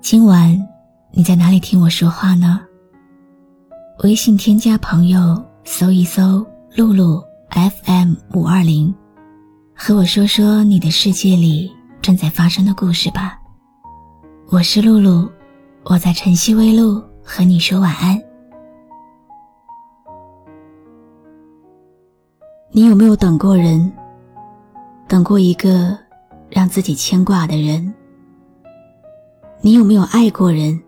今晚你在哪里听我说话呢？微信添加朋友，搜一搜“露露 FM 五二零”，和我说说你的世界里正在发生的故事吧。我是露露，我在晨曦微露和你说晚安。你有没有等过人？等过一个让自己牵挂的人？你有没有爱过人？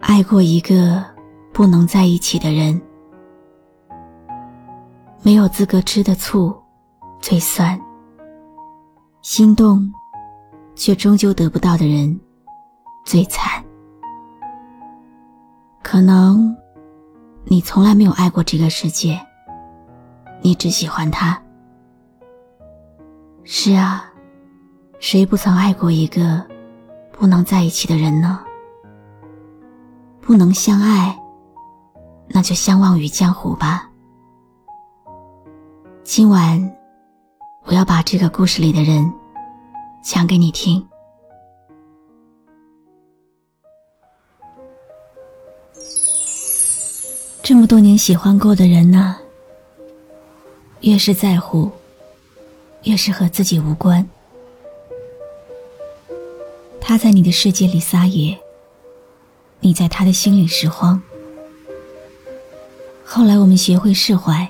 爱过一个不能在一起的人？没有资格吃的醋最酸，心动却终究得不到的人最惨。可能你从来没有爱过这个世界，你只喜欢他。是啊，谁不曾爱过一个？不能在一起的人呢？不能相爱，那就相忘于江湖吧。今晚，我要把这个故事里的人讲给你听。这么多年喜欢过的人呢，越是在乎，越是和自己无关。他在你的世界里撒野，你在他的心里拾荒。后来我们学会释怀，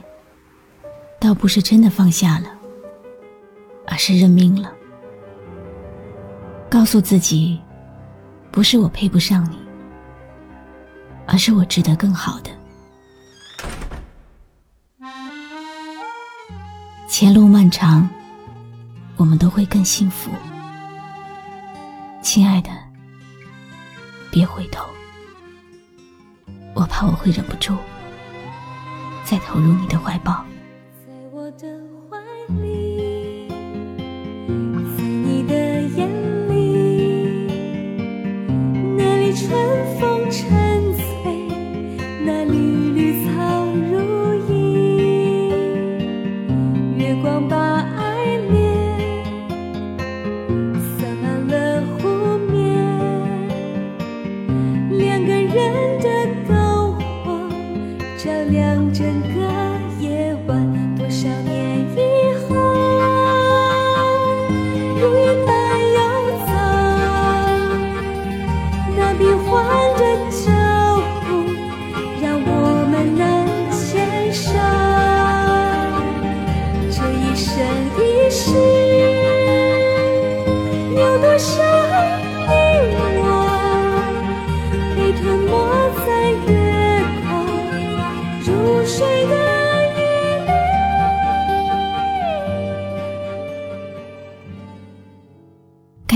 倒不是真的放下了，而是认命了。告诉自己，不是我配不上你，而是我值得更好的。前路漫长，我们都会更幸福。亲爱的，别回头，我怕我会忍不住再投入你的怀抱。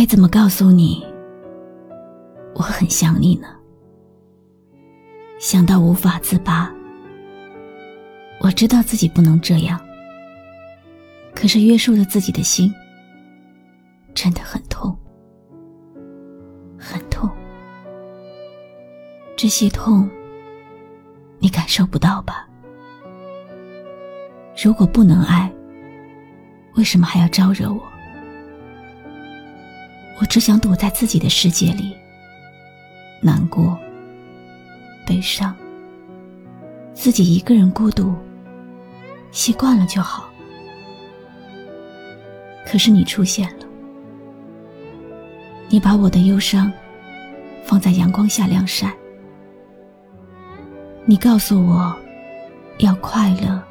怎么告诉你，我很想你呢？想到无法自拔。我知道自己不能这样，可是约束了自己的心，真的很痛，很痛。这些痛，你感受不到吧？如果不能爱，为什么还要招惹我？我只想躲在自己的世界里，难过、悲伤，自己一个人孤独，习惯了就好。可是你出现了，你把我的忧伤放在阳光下晾晒，你告诉我，要快乐、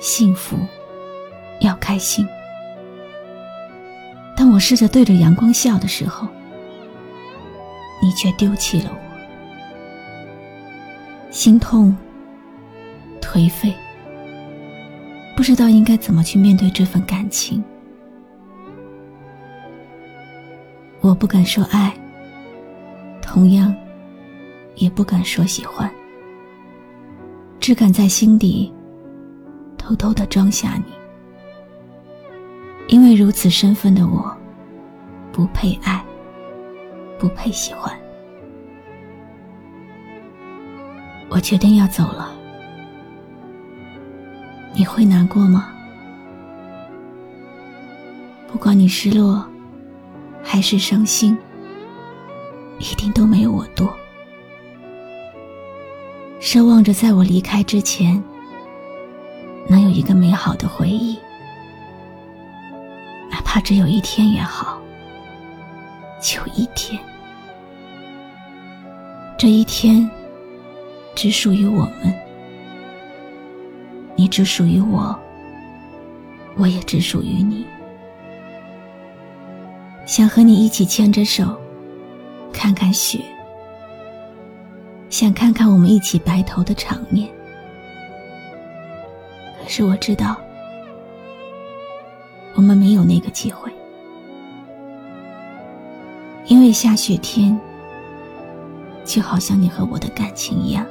幸福，要开心。当我试着对着阳光笑的时候，你却丢弃了我，心痛、颓废，不知道应该怎么去面对这份感情。我不敢说爱、同样也不敢说喜欢，只敢在心底偷偷的装下你。因为如此身份的我，不配爱，不配喜欢。我决定要走了，你会难过吗？不管你失落，还是伤心，一定都没有我多。奢望着在我离开之前，能有一个美好的回忆。怕只有一天也好，就一天。这一天只属于我们，你只属于我，我也只属于你。想和你一起牵着手，看看雪，想看看我们一起白头的场面。可是我知道。没有那个机会，因为下雪天，就好像你和我的感情一样，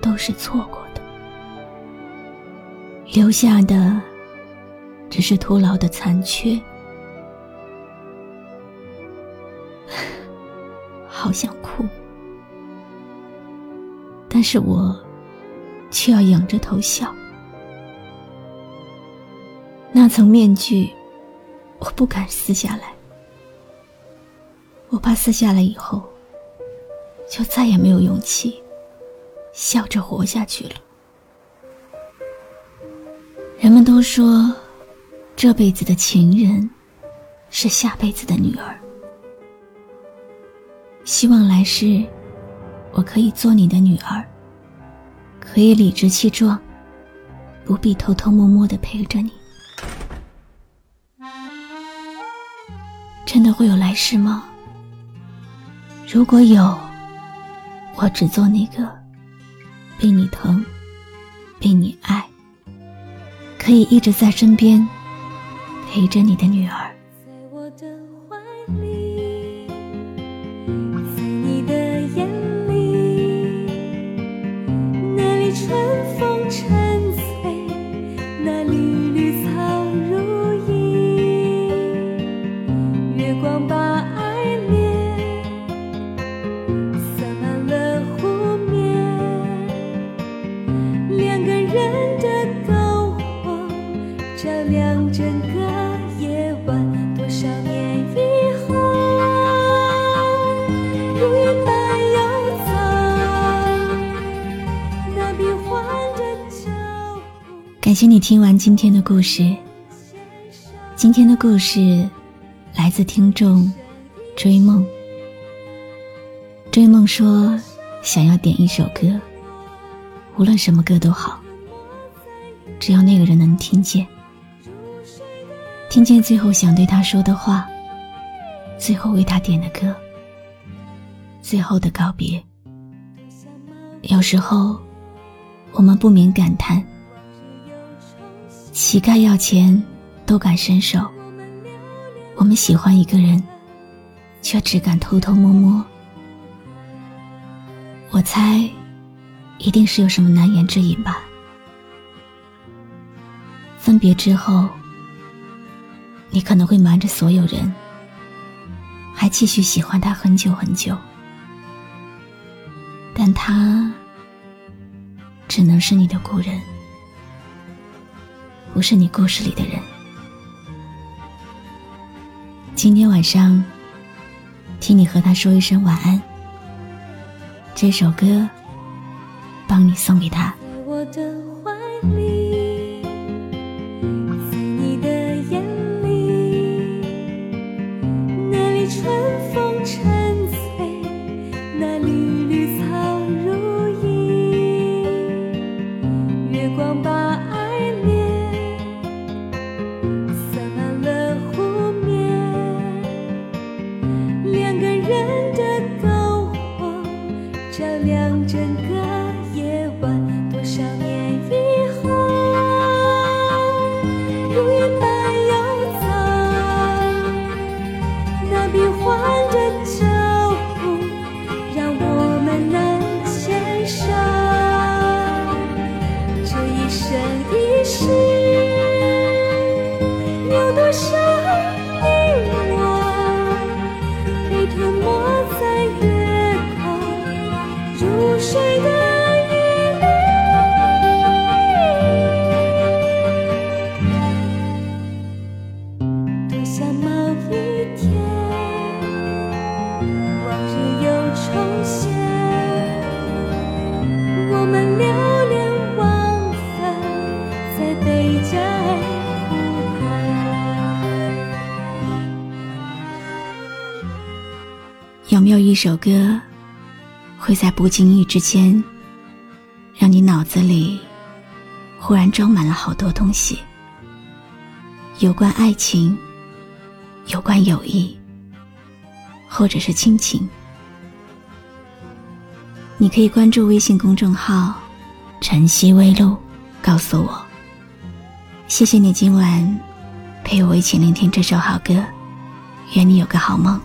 都是错过的，留下的只是徒劳的残缺。好想哭，但是我却要仰着头笑。那层面具，我不敢撕下来。我怕撕下来以后，就再也没有勇气笑着活下去了。人们都说，这辈子的情人是下辈子的女儿。希望来世，我可以做你的女儿，可以理直气壮，不必偷偷摸摸的陪着你。真的会有来世吗？如果有，我只做那个被你疼、被你爱、可以一直在身边陪着你的女儿。感谢你听完今天的故事。今天的故事来自听众追梦。追梦说想要点一首歌，无论什么歌都好，只要那个人能听见，听见最后想对他说的话，最后为他点的歌，最后的告别。有时候，我们不免感叹。乞丐要钱都敢伸手，我们喜欢一个人，却只敢偷偷摸摸。我猜，一定是有什么难言之隐吧。分别之后，你可能会瞒着所有人，还继续喜欢他很久很久，但他只能是你的故人。不是你故事里的人。今天晚上，替你和他说一声晚安。这首歌，帮你送给他。有没有一首歌，会在不经意之间，让你脑子里忽然装满了好多东西？有关爱情，有关友谊，或者是亲情。你可以关注微信公众号“晨曦微露”，告诉我。谢谢你今晚陪我一起聆听这首好歌，愿你有个好梦。